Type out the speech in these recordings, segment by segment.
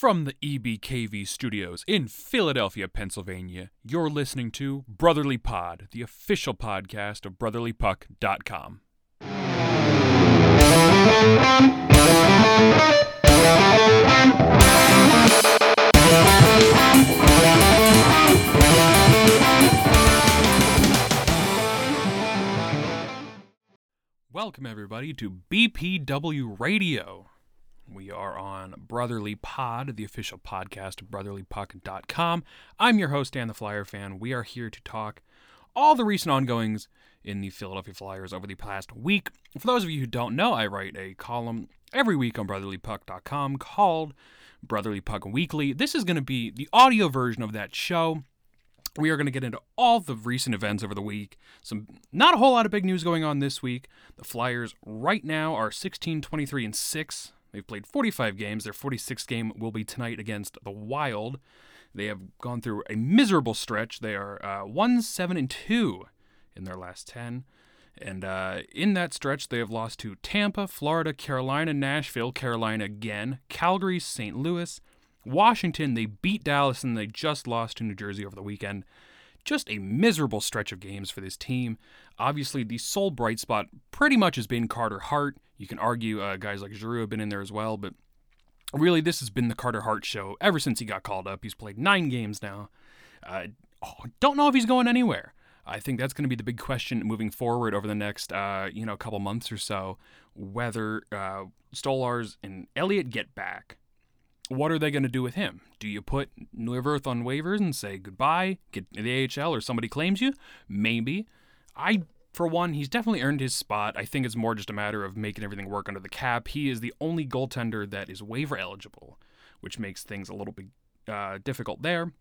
From the EBKV studios in Philadelphia, Pennsylvania, you're listening to Brotherly Pod, the official podcast of brotherlypuck.com. Welcome, everybody, to BPW Radio. We are on Brotherly Pod, the official podcast of brotherlypuck.com. I'm your host, Dan the Flyer fan. We are here to talk all the recent ongoings in the Philadelphia Flyers over the past week. For those of you who don't know, I write a column every week on brotherlypuck.com called Brotherly Puck Weekly. This is going to be the audio version of that show. We are going to get into all the recent events over the week. Some not a whole lot of big news going on this week. The Flyers right now are 16 23 and 6. They've played 45 games. Their 46th game will be tonight against the Wild. They have gone through a miserable stretch. They are uh, 1 7 and 2 in their last 10. And uh, in that stretch, they have lost to Tampa, Florida, Carolina, Nashville, Carolina again, Calgary, St. Louis, Washington. They beat Dallas and they just lost to New Jersey over the weekend. Just a miserable stretch of games for this team. Obviously, the sole bright spot pretty much has been Carter Hart. You can argue uh, guys like Giroux have been in there as well, but really, this has been the Carter Hart show ever since he got called up. He's played nine games now. Uh, oh, don't know if he's going anywhere. I think that's going to be the big question moving forward over the next, uh, you know, couple months or so. Whether uh, Stolarz and Elliott get back, what are they going to do with him? Do you put Neuwirth on waivers and say goodbye, get the AHL, or somebody claims you? Maybe. I, for one, he's definitely earned his spot. I think it's more just a matter of making everything work under the cap. He is the only goaltender that is waiver eligible, which makes things a little bit uh, difficult there.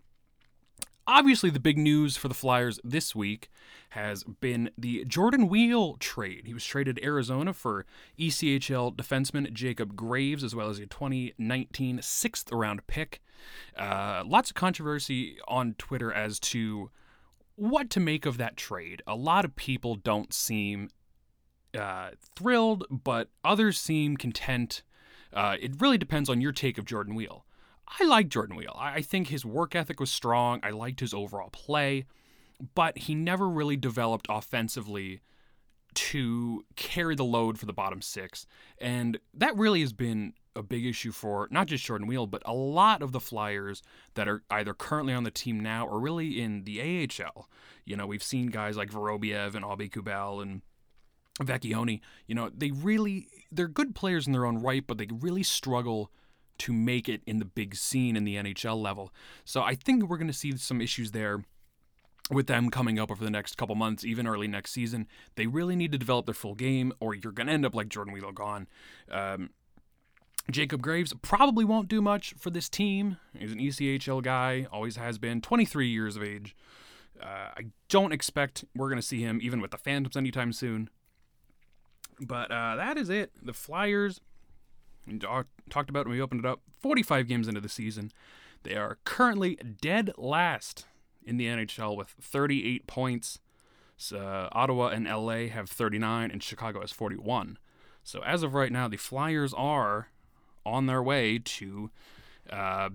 Obviously, the big news for the Flyers this week has been the Jordan Weal trade. He was traded to Arizona for ECHL defenseman Jacob Graves, as well as a 2019 sixth round pick. Uh, lots of controversy on Twitter as to what to make of that trade. A lot of people don't seem uh, thrilled, but others seem content. Uh, it really depends on your take of Jordan Weal. I like Jordan Weal. I think his work ethic was strong. I liked his overall play, but he never really developed offensively to carry the load for the bottom six. And that really has been a big issue for not just Jordan Weal, but a lot of the Flyers that are either currently on the team now or really in the AHL. You know, we've seen guys like Vorobiev and Aubé Kubel and Vecchione. You know, they really they're good players in their own right, but they really struggle to make it in the big scene in the NHL level. So I think we're going to see some issues there with them coming up over the next couple months, even early next season. They really need to develop their full game, or you're going to end up like Jordan Weal gone. Um, Jacob Graves probably won't do much for this team. He's an ECHL guy, always has been, 23 years of age. Uh, I don't expect we're going to see him even with the Phantoms anytime soon. But uh, that is it. The Flyers talked about when we opened it up 45 games into the season they are currently dead last in the nhl with 38 points. Uh, ottawa and la have 39 and chicago has 41 so as of right now the flyers are on their way to uh,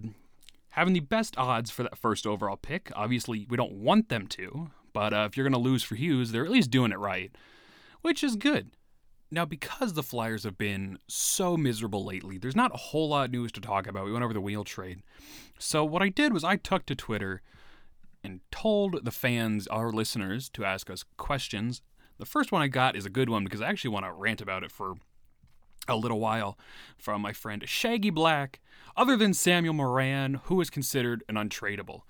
having the best odds for that first overall pick. Obviously we don't want them to but uh, if you're going to lose for hughes they're at least doing it right which is good now, because the Flyers have been so miserable lately, there's not a whole lot of news to talk about. We went over the Weal trade. So, what I did was I took to Twitter and told the fans, our listeners, to ask us questions. The first one I got is a good one because I actually want to rant about it for a little while from my friend Shaggy Black, other than Samuel Morin, who is considered an untradeable.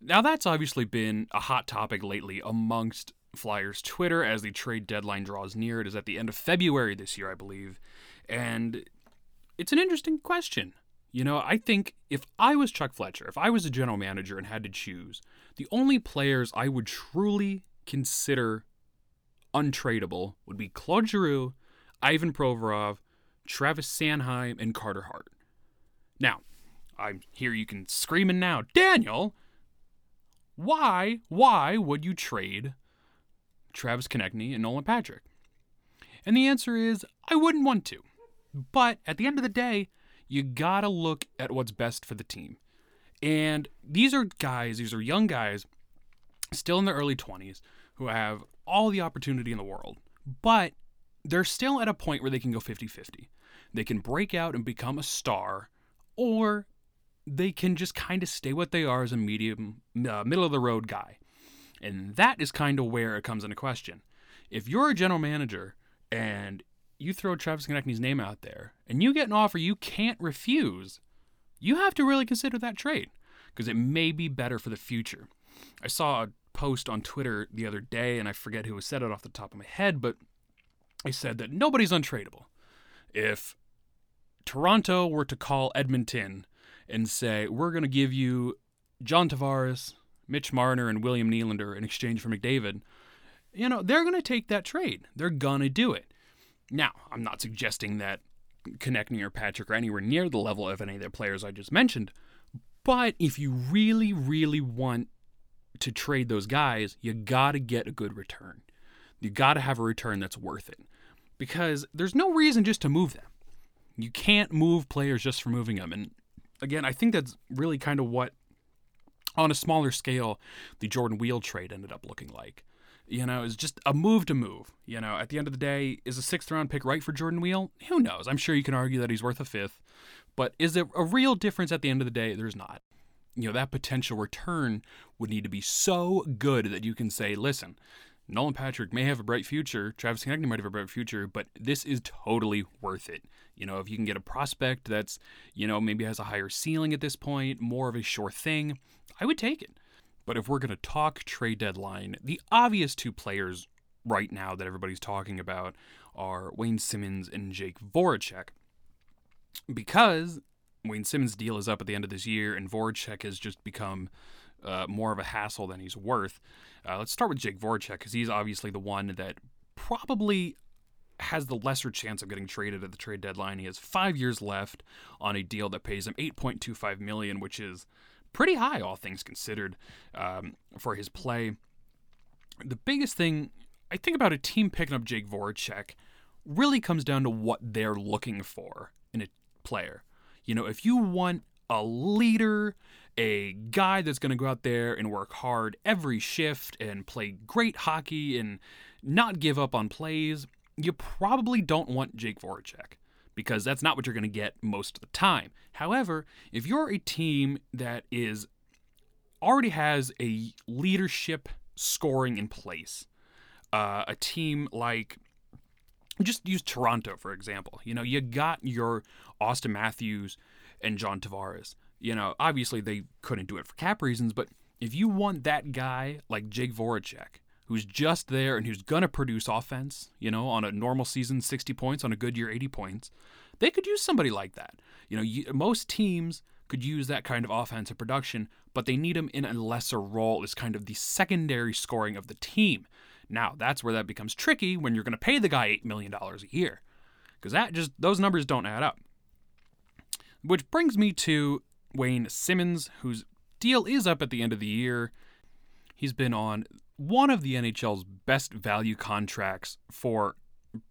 Now, that's obviously been a hot topic lately amongst Flyers Twitter as the trade deadline draws near. It is at the end of February this year, I believe. And it's an interesting question. You know, I think if I was Chuck Fletcher, if I was a general manager and had to choose, the only players I would truly consider untradeable would be Claude Giroux, Ivan Provorov, Travis Sanheim, and Carter Hart. Now, I'm here you can scream screaming now, Daniel, why, why would you trade Travis Konecny and Nolan Patrick? And the answer is I wouldn't want to. But at the end of the day, you got to look at what's best for the team. And these are guys, these are young guys still in their early 20s who have all the opportunity in the world, but they're still at a point where they can go 50 50. They can break out and become a star, or they can just kind of stay what they are as a medium, uh, middle of the road guy. And that is kind of where it comes into question. If you're a general manager and you throw Travis Konecny's name out there and you get an offer you can't refuse, you have to really consider that trade because it may be better for the future. I saw a post on Twitter the other day, and I forget who said it off the top of my head, but I said that nobody's untradeable. If Toronto were to call Edmonton and say, we're going to give you John Tavares, Mitch Marner, and William Nylander in exchange for McDavid, you know, they're going to take that trade. They're going to do it. Now, I'm not suggesting that Konecny or Patrick are anywhere near the level of any of the players I just mentioned, but if you really, really want to trade those guys, you got to get a good return. You got to have a return that's worth it because there's no reason just to move them. You can't move players just for moving them. And again, I think that's really kind of what, on a smaller scale, the Jordan Weal trade ended up looking like. You know, it's just a move to move. You know, at the end of the day, is a sixth round pick right for Jordan Weal? Who knows? I'm sure you can argue that he's worth a fifth. But is there a real difference at the end of the day? There's not. You know, that potential return would need to be so good that you can say, listen, Nolan Patrick may have a bright future, Travis Konecny might have a bright future, but this is totally worth it. You know, if you can get a prospect that's, you know, maybe has a higher ceiling at this point, more of a sure thing, I would take it. But if we're going to talk trade deadline, the obvious two players right now that everybody's talking about are Wayne Simmonds and Jake Voracek. Because Wayne Simmonds' deal is up at the end of this year, and Voracek has just become uh, more of a hassle than he's worth. Uh, let's start with Jake Voracek because he's obviously the one that probably has the lesser chance of getting traded at the trade deadline. He has five years left on a deal that pays him 8.25 million, which is pretty high, all things considered, um, for his play. The biggest thing I think about a team picking up Jake Voracek really comes down to what they're looking for in a player. You know, if you want a leader, a guy that's going to go out there and work hard every shift and play great hockey and not give up on plays, you probably don't want Jake Voracek because that's not what you're going to get most of the time. However, if you're a team that is already has a leadership scoring in place, uh, a team like just use Toronto for example. You know, you got your Auston Matthews and John Tavares. You know, obviously they couldn't do it for cap reasons, but if you want that guy like Jake Voracek, who's just there and who's going to produce offense, you know, on a normal season, 60 points, on a good year, 80 points, they could use somebody like that. You know, you, most teams could use that kind of offensive production, but they need him in a lesser role as kind of the secondary scoring of the team. Now, that's where that becomes tricky when you're going to pay the guy $8 million a year. Because that just, those numbers don't add up. Which brings me to Wayne Simmonds, whose deal is up at the end of the year. He's been on one of the NHL's best value contracts for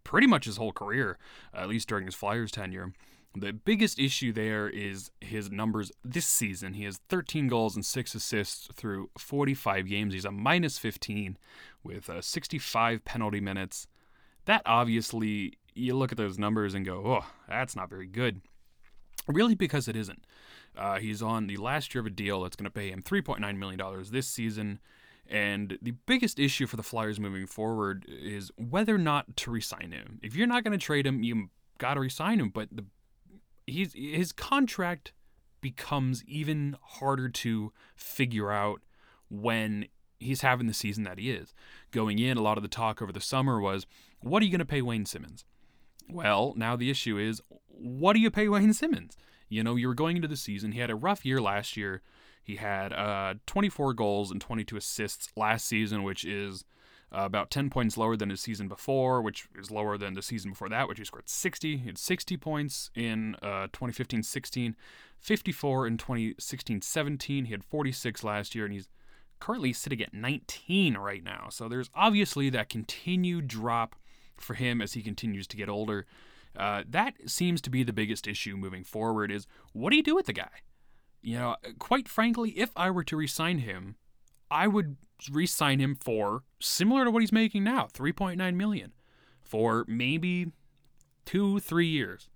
pretty much his whole career, at least during his Flyers tenure. The biggest issue there is his numbers this season. He has 13 goals and 6 assists through 45 games. He's a minus 15 with uh, 65 penalty minutes. That obviously, you look at those numbers and go, oh, that's not very good. Really, because it isn't. Uh, he's on the last year of a deal that's going to pay him $3.9 million this season. And the biggest issue for the Flyers moving forward is whether or not to resign him. If you're not going to trade him, you got to resign him. But the he's his contract becomes even harder to figure out when he's having the season that he is. Going in, a lot of the talk over the summer was, what are you going to pay Wayne Simmonds? Well, now the issue is, what do you pay Wayne Simmonds? You know, you were going into the season. He had a rough year last year. He had uh, 24 goals and 22 assists last season, which is uh, about 10 points lower than his season before, which is lower than the season before that, which he scored 60. He had 60 points in uh, 2015 16, 54 in 2016 17. He had 46 last year, and he's currently sitting at 19 right now. So there's obviously that continued drop for him as he continues to get older. Uh, that seems to be the biggest issue moving forward. Is what do you do with the guy? You know, quite frankly, if I were to resign him, I would re-sign him for similar to what he's making now, 3.9 million for maybe 2 3 years.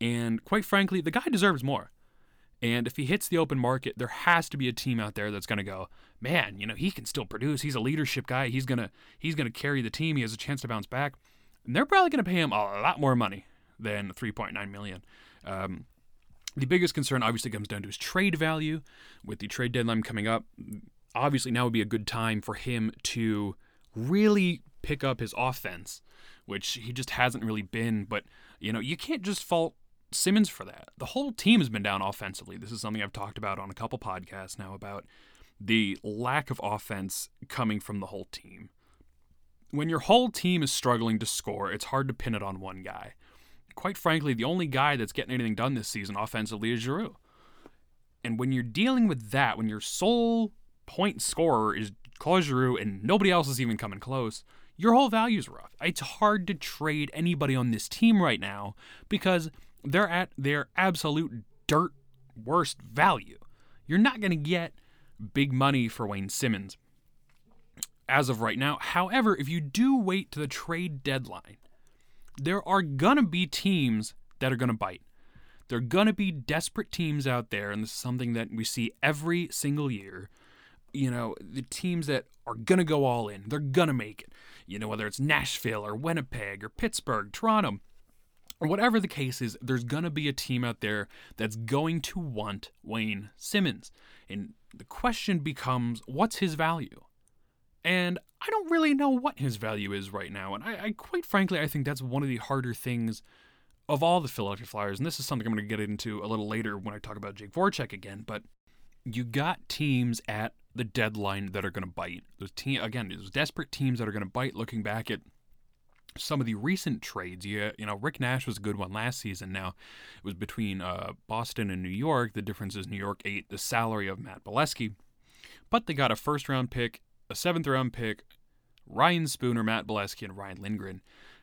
And quite frankly, the guy deserves more. And if he hits the open market, there has to be a team out there that's going to go, "Man, you know, he can still produce. He's a leadership guy. He's going to he's going to carry the team. He has a chance to bounce back." And they're probably going to pay him a lot more money than 3.9 million. Um, the biggest concern obviously comes down to his trade value. With the trade deadline coming up, obviously now would be a good time for him to really pick up his offense, which he just hasn't really been. But, you know, you can't just fault Simmonds for that. The whole team has been down offensively. This is something I've talked about on a couple podcasts now about the lack of offense coming from the whole team. When your whole team is struggling to score, it's hard to pin it on one guy. Quite frankly, the only guy that's getting anything done this season offensively is Giroux. And when you're dealing with that, when your sole point scorer is Claude Giroux and nobody else is even coming close, your whole value's rough. It's hard to trade anybody on this team right now because they're at their absolute dirt worst value. You're not going to get big money for Wayne Simmonds as of right now. However, if you do wait to the trade deadline, there are going to be teams that are going to bite. There are going to be desperate teams out there, and this is something that we see every single year. You know, the teams that are going to go all in, they're going to make it. You know, whether it's Nashville or Winnipeg or Pittsburgh, Toronto, or whatever the case is, there's going to be a team out there that's going to want Wayne Simmonds. And the question becomes what's his value? And I don't really know what his value is right now. And I, I, quite frankly, I think that's one of the harder things of all the Philadelphia Flyers. And this is something I'm going to get into a little later when I talk about Jake Voracek again. But you got teams at the deadline that are going to bite. Those team again, those desperate teams that are going to bite. Looking back at some of the recent trades, you, you know, Rick Nash was a good one last season. Now, it was between uh, Boston and New York. The difference is New York ate the salary of Matt Beleskey, but they got a first round pick, a seventh round pick, Ryan Spooner, Matt Beleskey, and Ryan Lindgren.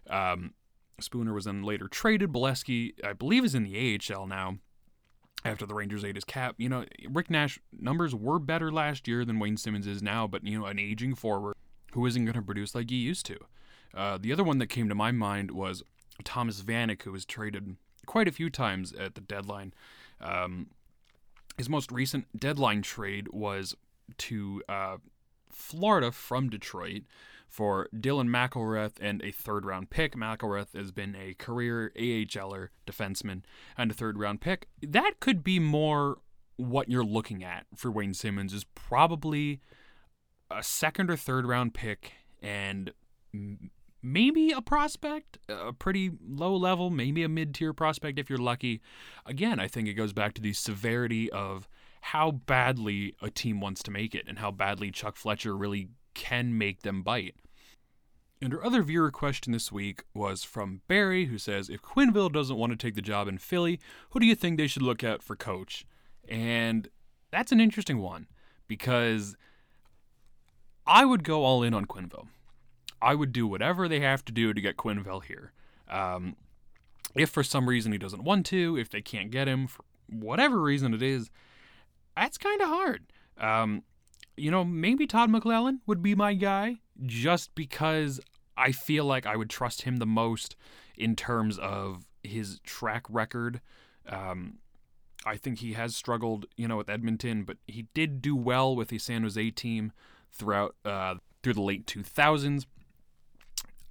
Um, Spooner was then later traded. Beleskey, I believe, is in the AHL now. After the Rangers ate his cap, you know, Rick Nash numbers were better last year than Wayne Simmonds is now, but you know, an aging forward who isn't going to produce like he used to. Uh, the other one that came to my mind was Thomas Vanek, who was traded quite a few times at the deadline. Um, his most recent deadline trade was to uh, Florida from Detroit for Dylan McIlrath and a third round pick. McIlrath has been a career AHLer defenseman and a third round pick. That could be more what you're looking at for Wayne Simmonds is probably a second or third round pick and maybe a prospect, a pretty low level, maybe a mid tier prospect if you're lucky. Again, I think it goes back to the severity of how badly a team wants to make it and how badly Chuck Fletcher really can make them bite. And our other viewer question this week was from Barry, who says, If Quenneville doesn't want to take the job in Philly, who do you think they should look at for coach? And that's an interesting one because I would go all in on Quenneville. I would do whatever they have to do to get Quenneville here. Um, if for some reason he doesn't want to, if they can't get him for whatever reason it is, that's kind of hard. Um, you know, maybe Todd McLellan would be my guy just because I feel like I would trust him the most in terms of his track record. Um, I think he has struggled, you know, with Edmonton, but he did do well with the San Jose team throughout uh, through the late 2000s.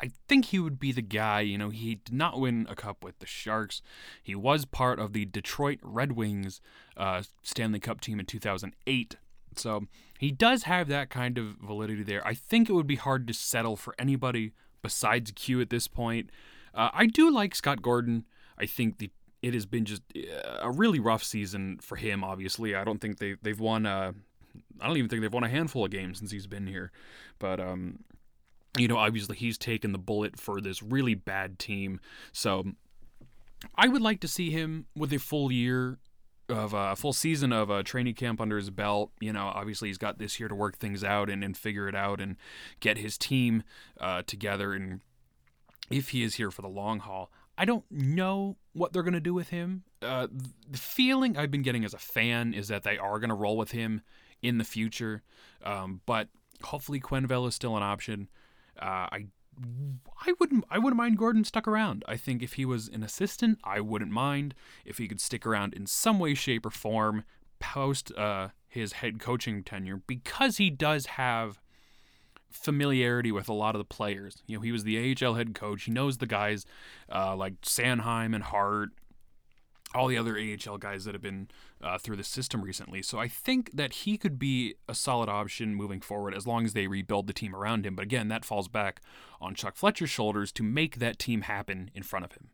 I think he would be the guy. You know, he did not win a cup with the Sharks. He was part of the Detroit Red Wings uh, Stanley Cup team in 2008. So he does have that kind of validity there. I think it would be hard to settle for anybody besides Q at this point. Uh, I do like Scott Gordon. I think the it has been just uh, a really rough season for him. Obviously, I don't think they they've won. Uh, I don't even think they've won a handful of games since he's been here. But um, you know, obviously he's taken the bullet for this really bad team. So I would like to see him with a full year of a full season of a training camp under his belt. You know, obviously he's got this year to work things out and, and figure it out and get his team uh, together. And if he is here for the long haul, I don't know what they're going to do with him. Uh, the feeling I've been getting as a fan is that they are going to roll with him in the future. Um, but hopefully Quenneville is still an option. Uh, I I wouldn't I wouldn't mind Gordon stuck around. I think if he was an assistant, I wouldn't mind if he could stick around in some way, shape, or form post uh, his head coaching tenure because he does have familiarity with a lot of the players. You know, he was the AHL head coach. He knows the guys uh, like Sanheim and Hart, all the other AHL guys that have been uh, through the system recently. So I think that he could be a solid option moving forward as long as they rebuild the team around him. But again, that falls back on Chuck Fletcher's shoulders to make that team happen in front of him.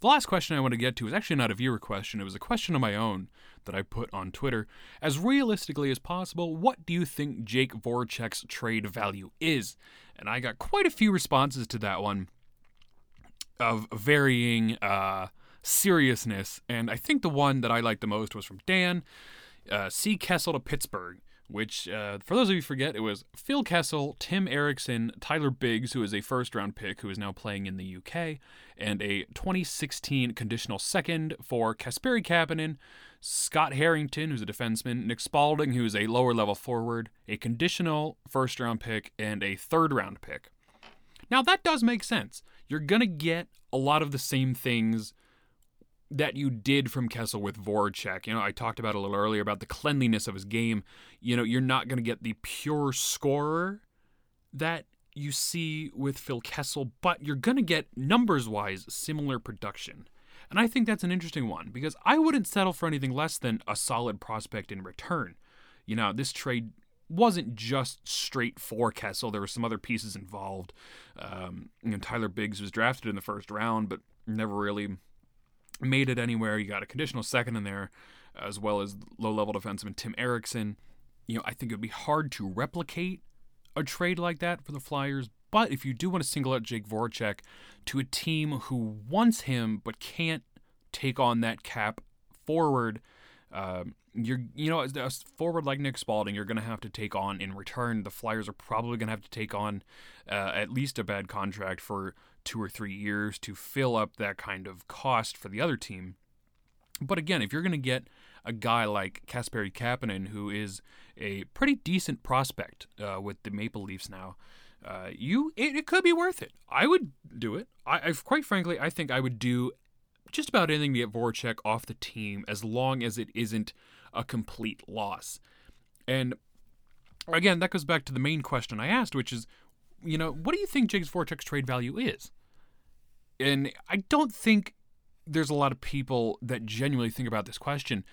The last question I want to get to is actually not a viewer question. It was a question of my own that I put on Twitter. As realistically as possible, what do you think Jake Voracek's trade value is? And I got quite a few responses to that one of varying uh, seriousness. And I think the one that I liked the most was from Dan uh, C. Kessel to Pittsburgh which, uh, for those of you forget, it was Phil Kessel, Tim Erixon, Tyler Biggs, who is a first round pick who is now playing in the UK, and a 2016 conditional second for Kasperi Kapanen, Scott Harrington, who's a defenseman, Nick Spaling, who is a lower level forward, a conditional first round pick, and a third round pick. Now, that does make sense. You're going to get a lot of the same things that you did from Kessel with Voracek. You know, I talked about a little earlier about the cleanliness of his game. You know, you're not going to get the pure scorer that you see with Phil Kessel, but you're going to get numbers wise similar production. And I think that's an interesting one because I wouldn't settle for anything less than a solid prospect in return. You know, this trade wasn't just straight for Kessel. There were some other pieces involved. Um, you know, Tyler Biggs was drafted in the first round, but never really made it anywhere. You got a conditional second in there, as well as low level defenseman Tim Erixon. You know, I think it would be hard to replicate a trade like that for the Flyers. But if you do want to single out Jake Voracek to a team who wants him but can't take on that cap forward, uh, you're you know a forward like Nick Spaling, you're going to have to take on in return. The Flyers are probably going to have to take on uh, at least a bad contract for two or three years to fill up that kind of cost for the other team. But again, if you're going to get a guy like Kasperi Kapanen, who is a pretty decent prospect uh, with the Maple Leafs now, uh, you it, it, could be worth it. I would do it. I, I quite frankly, I think I would do just about anything to get Voracek off the team as long as it isn't a complete loss. And again, that goes back to the main question I asked, which is, you know, what do you think Jake's Voracek's trade value is? And I don't think there's a lot of people that genuinely think about this question.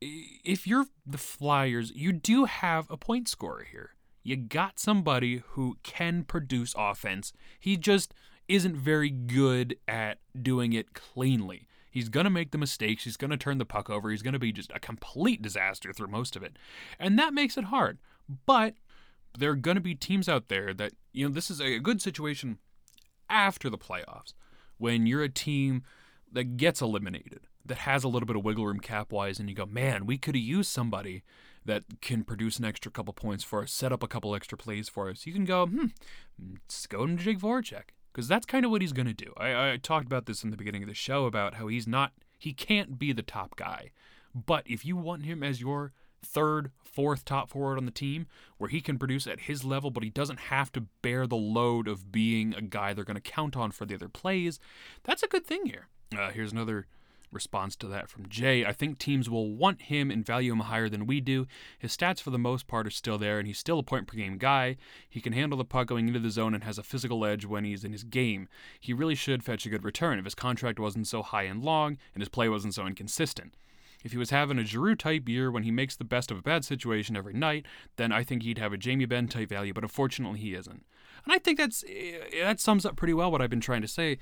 If you're the Flyers, you do have a point scorer here. You got somebody who can produce offense. He just isn't very good at doing it cleanly. He's going to make the mistakes. He's going to turn the puck over. He's going to be just a complete disaster through most of it. And that makes it hard. But there are going to be teams out there that, you know, this is a good situation after the playoffs when you're a team that gets eliminated, that has a little bit of wiggle room cap wise, and you go, man, we could have used somebody that can produce an extra couple points for us, set up a couple extra plays for us. You can go, hmm, let's go to Jake Voracek. Because that's kind of what he's going to do. I, I talked about this in the beginning of the show about how he's not, he can't be the top guy. But if you want him as your third, fourth top forward on the team where he can produce at his level, but he doesn't have to bear the load of being a guy they're going to count on for the other plays. That's a good thing here. Uh, here's another response to that from Jay. I think teams will want him and value him higher than we do. His stats, for the most part, are still there, and he's still a point per game guy. He can handle the puck going into the zone and has a physical edge when he's in his game. He really should fetch a good return if his contract wasn't so high and long and his play wasn't so inconsistent. If he was having a Giroux type year when he makes the best of a bad situation every night, then I think he'd have a Jamie Benn type value, but unfortunately he isn't. And I think that's eh, that sums up pretty well what I've been trying to say.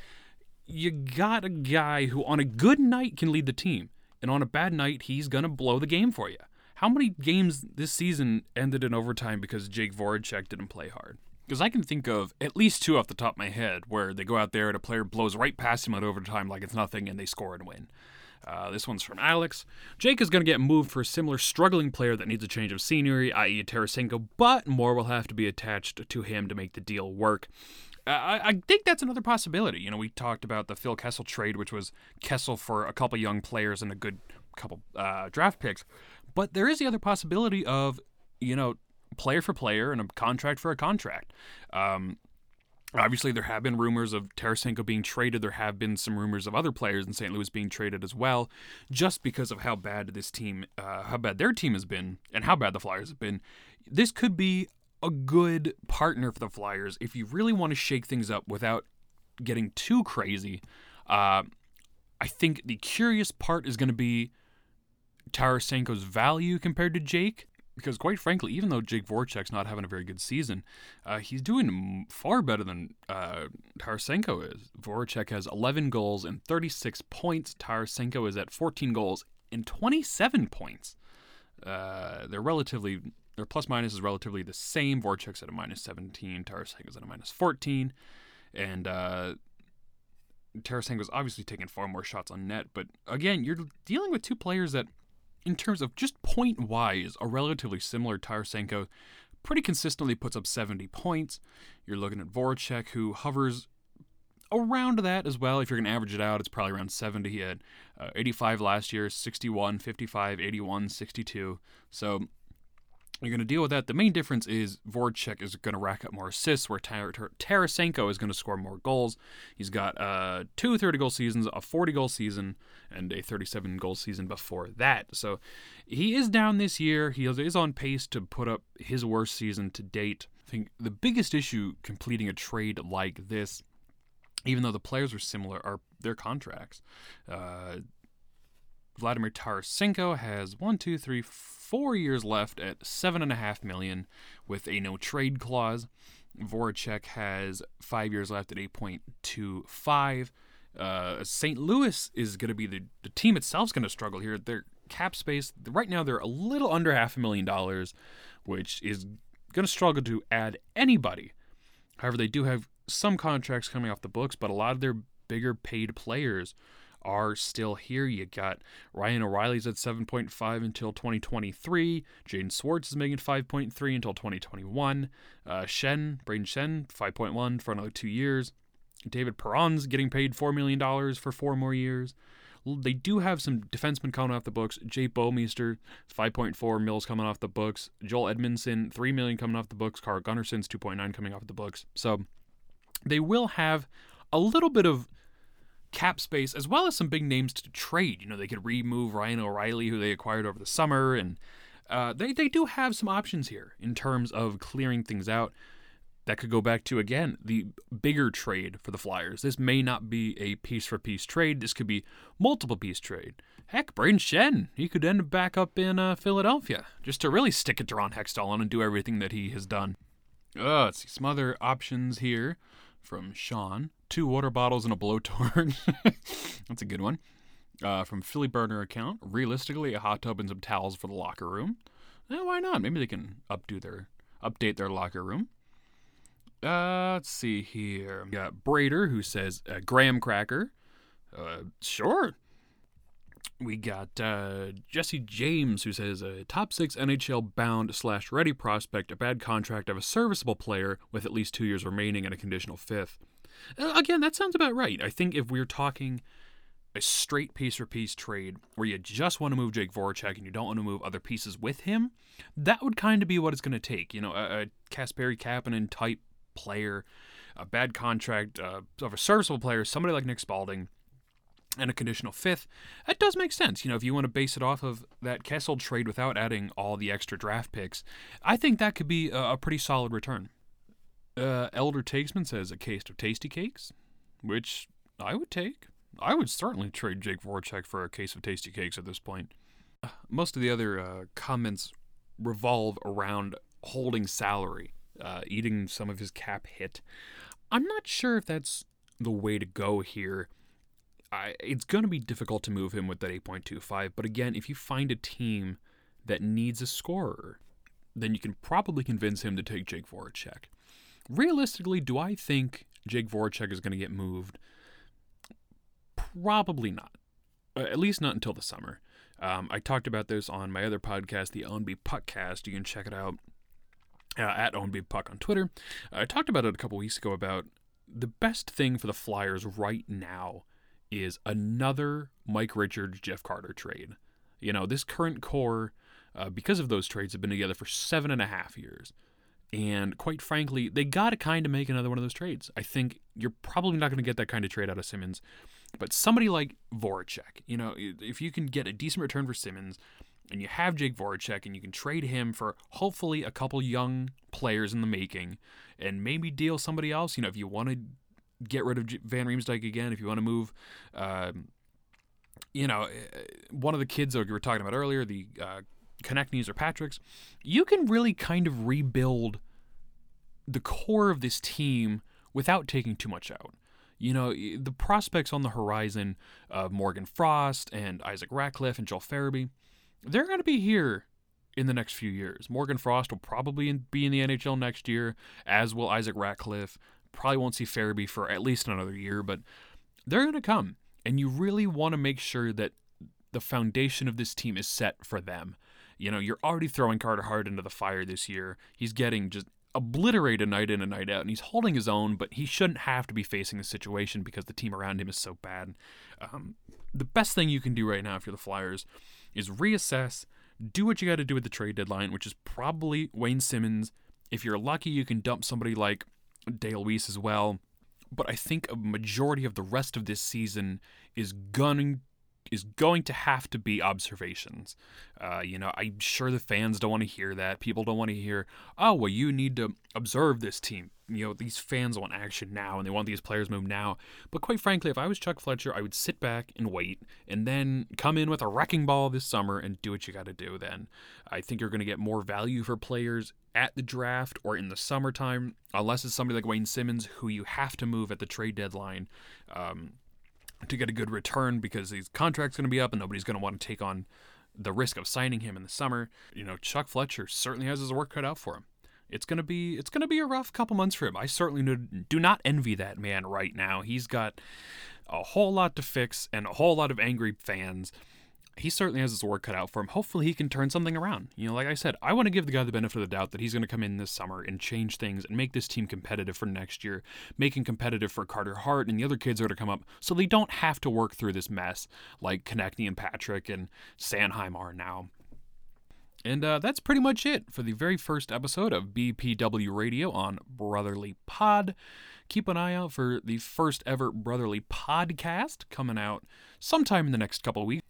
You got a guy who on a good night can lead the team, and on a bad night he's to blow the game for you. How many games this season ended in overtime because Jake Voracek didn't play hard? Because I can think of at least two off the top of my head where they go out there and a player blows right past him at overtime like it's nothing and they score and win. Uh, this one's from Alex. Jake is going to get moved for a similar struggling player that needs a change of scenery, i.e., Tarasenko, but more will have to be attached to him to make the deal work. I, I think that's another possibility. You know, we talked about the Phil Kessel trade, which was Kessel for a couple young players and a good couple uh, draft picks. But there is the other possibility of, you know, player for player and a contract for a contract. Um, Obviously, there have been rumors of Tarasenko being traded. There have been some rumors of other players in St. Louis being traded as well, just because of how bad this team, uh, how bad their team has been, and how bad the Flyers have been. This could be a good partner for the Flyers if you really want to shake things up without getting too crazy. Uh, I think the curious part is going to be Tarasenko's value compared to Jake because quite frankly, even though Jake Voracek's not having a very good season, uh, he's doing far better than uh, Tarasenko is. Voracek has 11 goals and 36 points. Tarasenko is at 14 goals and 27 points. Uh, they're relatively their plus minus is relatively the same. Voracek's at a minus 17. Tarasenko's at a minus 14, and uh, Tarasenko's obviously taking far more shots on net. But again, you're dealing with two players that in terms of just point wise, a relatively similar Tarasenko pretty consistently puts up 70 points. You're looking at Voracek, who hovers around that as well. If you're going to average it out, it's probably around 70. He had uh, 85 last year, 61, 55, 81, 62. So you're going to deal with that. The main difference is Voracek is going to rack up more assists, where Tar- Tar- Tarasenko is going to score more goals. He's got uh, two 30 goal seasons, a 40 goal season, and a 37 goal season before that. So he is down this year. He is on pace to put up his worst season to date. I think the biggest issue completing a trade like this, even though the players are similar, are their contracts. Uh, Vladimir Tarasenko has one, two, three, four years left at seven and a half million with a no trade clause. Voracek has five years left at 8.25. Uh, St. Louis is going to be the, the team itself is going to struggle here. Their cap space right now they're a little under half a million dollars, which is going to struggle to add anybody. However, they do have some contracts coming off the books, but a lot of their bigger paid players are still here. You got Ryan O'Reilly's at 7.5 until 2023. Jaden Schwartz is making 5.3 until 2021. Uh, Schenn, Brayden Schenn, 5.1 for another two years. David Perron's getting paid $4 million for four more years. They do have some defensemen coming off the books. Jake Bouwmeester, 5.4 mils coming off the books. Joel Edmundson, 3 million coming off the books. Carl Gunnarsson's 2.9 coming off the books. So they will have a little bit of cap space as well as some big names to trade. You know, they could remove Ryan O'Reilly, who they acquired over the summer, and uh, they, they do have some options here in terms of clearing things out that could go back to again the bigger trade for the Flyers. This may not be a piece for piece trade. This could be multiple piece trade. Heck, Brayden Schenn, he could end up back up in uh, Philadelphia just to really stick it to Ron Hextall on and do everything that he has done. Uh, let's see some other options here from Sean. Two water bottles and a blowtorch. That's a good one. Uh, from Philly Burner account. Realistically, a hot tub and some towels for the locker room. Eh, why not? Maybe they can updo their update their locker room. Uh, let's see here. We got Brader who says uh, graham cracker. Uh, sure. We got uh, Jesse James who says a top six NHL bound slash ready prospect, a bad contract of a serviceable player with at least two years remaining and a conditional fifth. Uh, again, that sounds about right. I think if we're talking a straight piece for piece trade where you just want to move Jake Voracek and you don't want to move other pieces with him, that would kind of be what it's going to take. You know, a, a Kasperi Kapanen type player, a bad contract uh, of a serviceable player, somebody like Nick Spaling, and a conditional fifth, that does make sense. You know, if you want to base it off of that Kessel trade without adding all the extra draft picks, I think that could be a, a pretty solid return. Uh, Elder Takesman says a case of tasty cakes, which I would take. I would certainly trade Jake Voracek for a case of tasty cakes at this point. Most of the other uh, comments revolve around holding salary uh, eating some of his cap hit. I'm not sure if that's the way to go here. I, it's going to be difficult to move him with that 8.25, but again, if you find a team that needs a scorer, then you can probably convince him to take Jake Voracek. Realistically, do I think Jake Voracek is going to get moved? Probably not. Uh, at least not until the summer. Um, I talked about this on my other podcast, the ONB Puckcast. You can check it out uh, at Big Puck on Twitter. I talked about it a couple weeks ago about the best thing for the Flyers right now is another Mike Richards, Jeff Carter trade. You know, this current core, uh, because of those trades, have been together for seven and a half years. And quite frankly, they got to kind of make another one of those trades. I think you're probably not going to get that kind of trade out of Simmonds, but somebody like Voracek, you know, if you can get a decent return for Simmonds and you have Jake Voracek, and you can trade him for hopefully a couple young players in the making, and maybe deal somebody else. You know, if you want to get rid of Van Riemsdyk again, if you want to move, uh, you know, eh, one of the kids that we were talking about earlier, the uh, Konecnys or Patricks, you can really kind of rebuild the core of this team without taking too much out. You know, the prospects on the horizon of Morgan Frost and Isaac Ratcliffe and Joel Farabee, they're going to be here in the next few years. Morgan Frost will probably be in the NHL next year, as will Isaac Ratcliffe. Probably won't see Farabee for at least another year, but they're going to come. And you really want to make sure that the foundation of this team is set for them. You know, you're already throwing Carter Hart into the fire this year. He's getting just obliterated night in and night out, and he's holding his own, but he shouldn't have to be facing this situation because the team around him is so bad. Um, the best thing you can do right now if you're the Flyers is reassess, do what you got to do at the trade deadline, which is probably Wayne Simmonds. If you're lucky, you can dump somebody like Dale Weise as well. But I think a majority of the rest of this season is going is going to have to be observations. Uh, you know, I'm sure the fans don't want to hear that. People don't want to hear, oh, well, you need to observe this team. You know, these fans want action now and they want these players moved now. But quite frankly, if I was Chuck Fletcher, I would sit back and wait and then come in with a wrecking ball this summer and do what you got to do then. I think you're going to get more value for players at the draft or in the summertime, unless it's somebody like Wayne Simmonds who you have to move at the trade deadline. Um, to get a good return because his contract's going to be up and nobody's going to want to take on the risk of signing him in the summer. You know, Chuck Fletcher certainly has his work cut out for him. It's gonna be it's gonna be a rough couple months for him. I certainly do not envy that man right now. He's got a whole lot to fix and a whole lot of angry fans he certainly has his work cut out for him. Hopefully, he can turn something around. You know, like I said, I want to give the guy the benefit of the doubt that he's going to come in this summer and change things and make this team competitive for next year, making competitive for Carter Hart and the other kids that are to come up, so they don't have to work through this mess like Konecny and Patrick and Sanheim are now. And uh, that's pretty much it for the very first episode of BPW Radio on Brotherly Pod. Keep an eye out for the first ever Brotherly Podcast coming out sometime in the next couple weeks.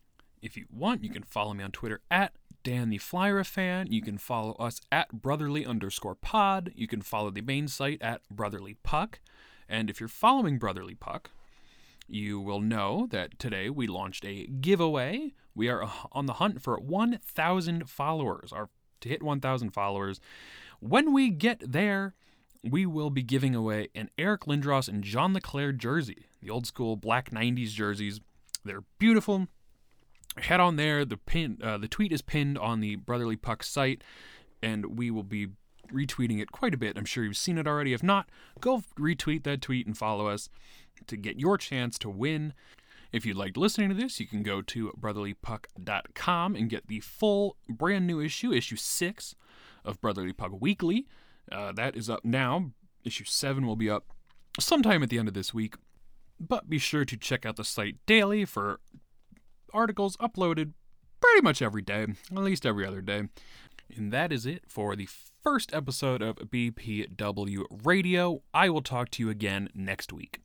If you want, you can follow me on Twitter at Dan the Flyer fan. You can follow us at brotherly underscore pod. You can follow the main site at brotherly puck. And if you're following Brotherly Puck, you will know that today we launched a giveaway. We are on the hunt for 1,000 followers. Our to hit 1,000 followers. When we get there, we will be giving away an Eric Lindros and John LeClair jersey, the old school black 90s jerseys. They're beautiful head on there. The pin, uh, the tweet is pinned on the Brotherly Puck site, and we will be retweeting it quite a bit. I'm sure you've seen it already. If not, go retweet that tweet and follow us to get your chance to win. If you liked listening to this, you can go to brotherlypuck.com and get the full brand new issue, issue six of Brotherly Puck Weekly. Uh, that is up now. Issue seven will be up sometime at the end of this week. But be sure to check out the site daily for articles uploaded pretty much every day, at least every other day. And that is it for the first episode of BPW Radio. I will talk to you again next week.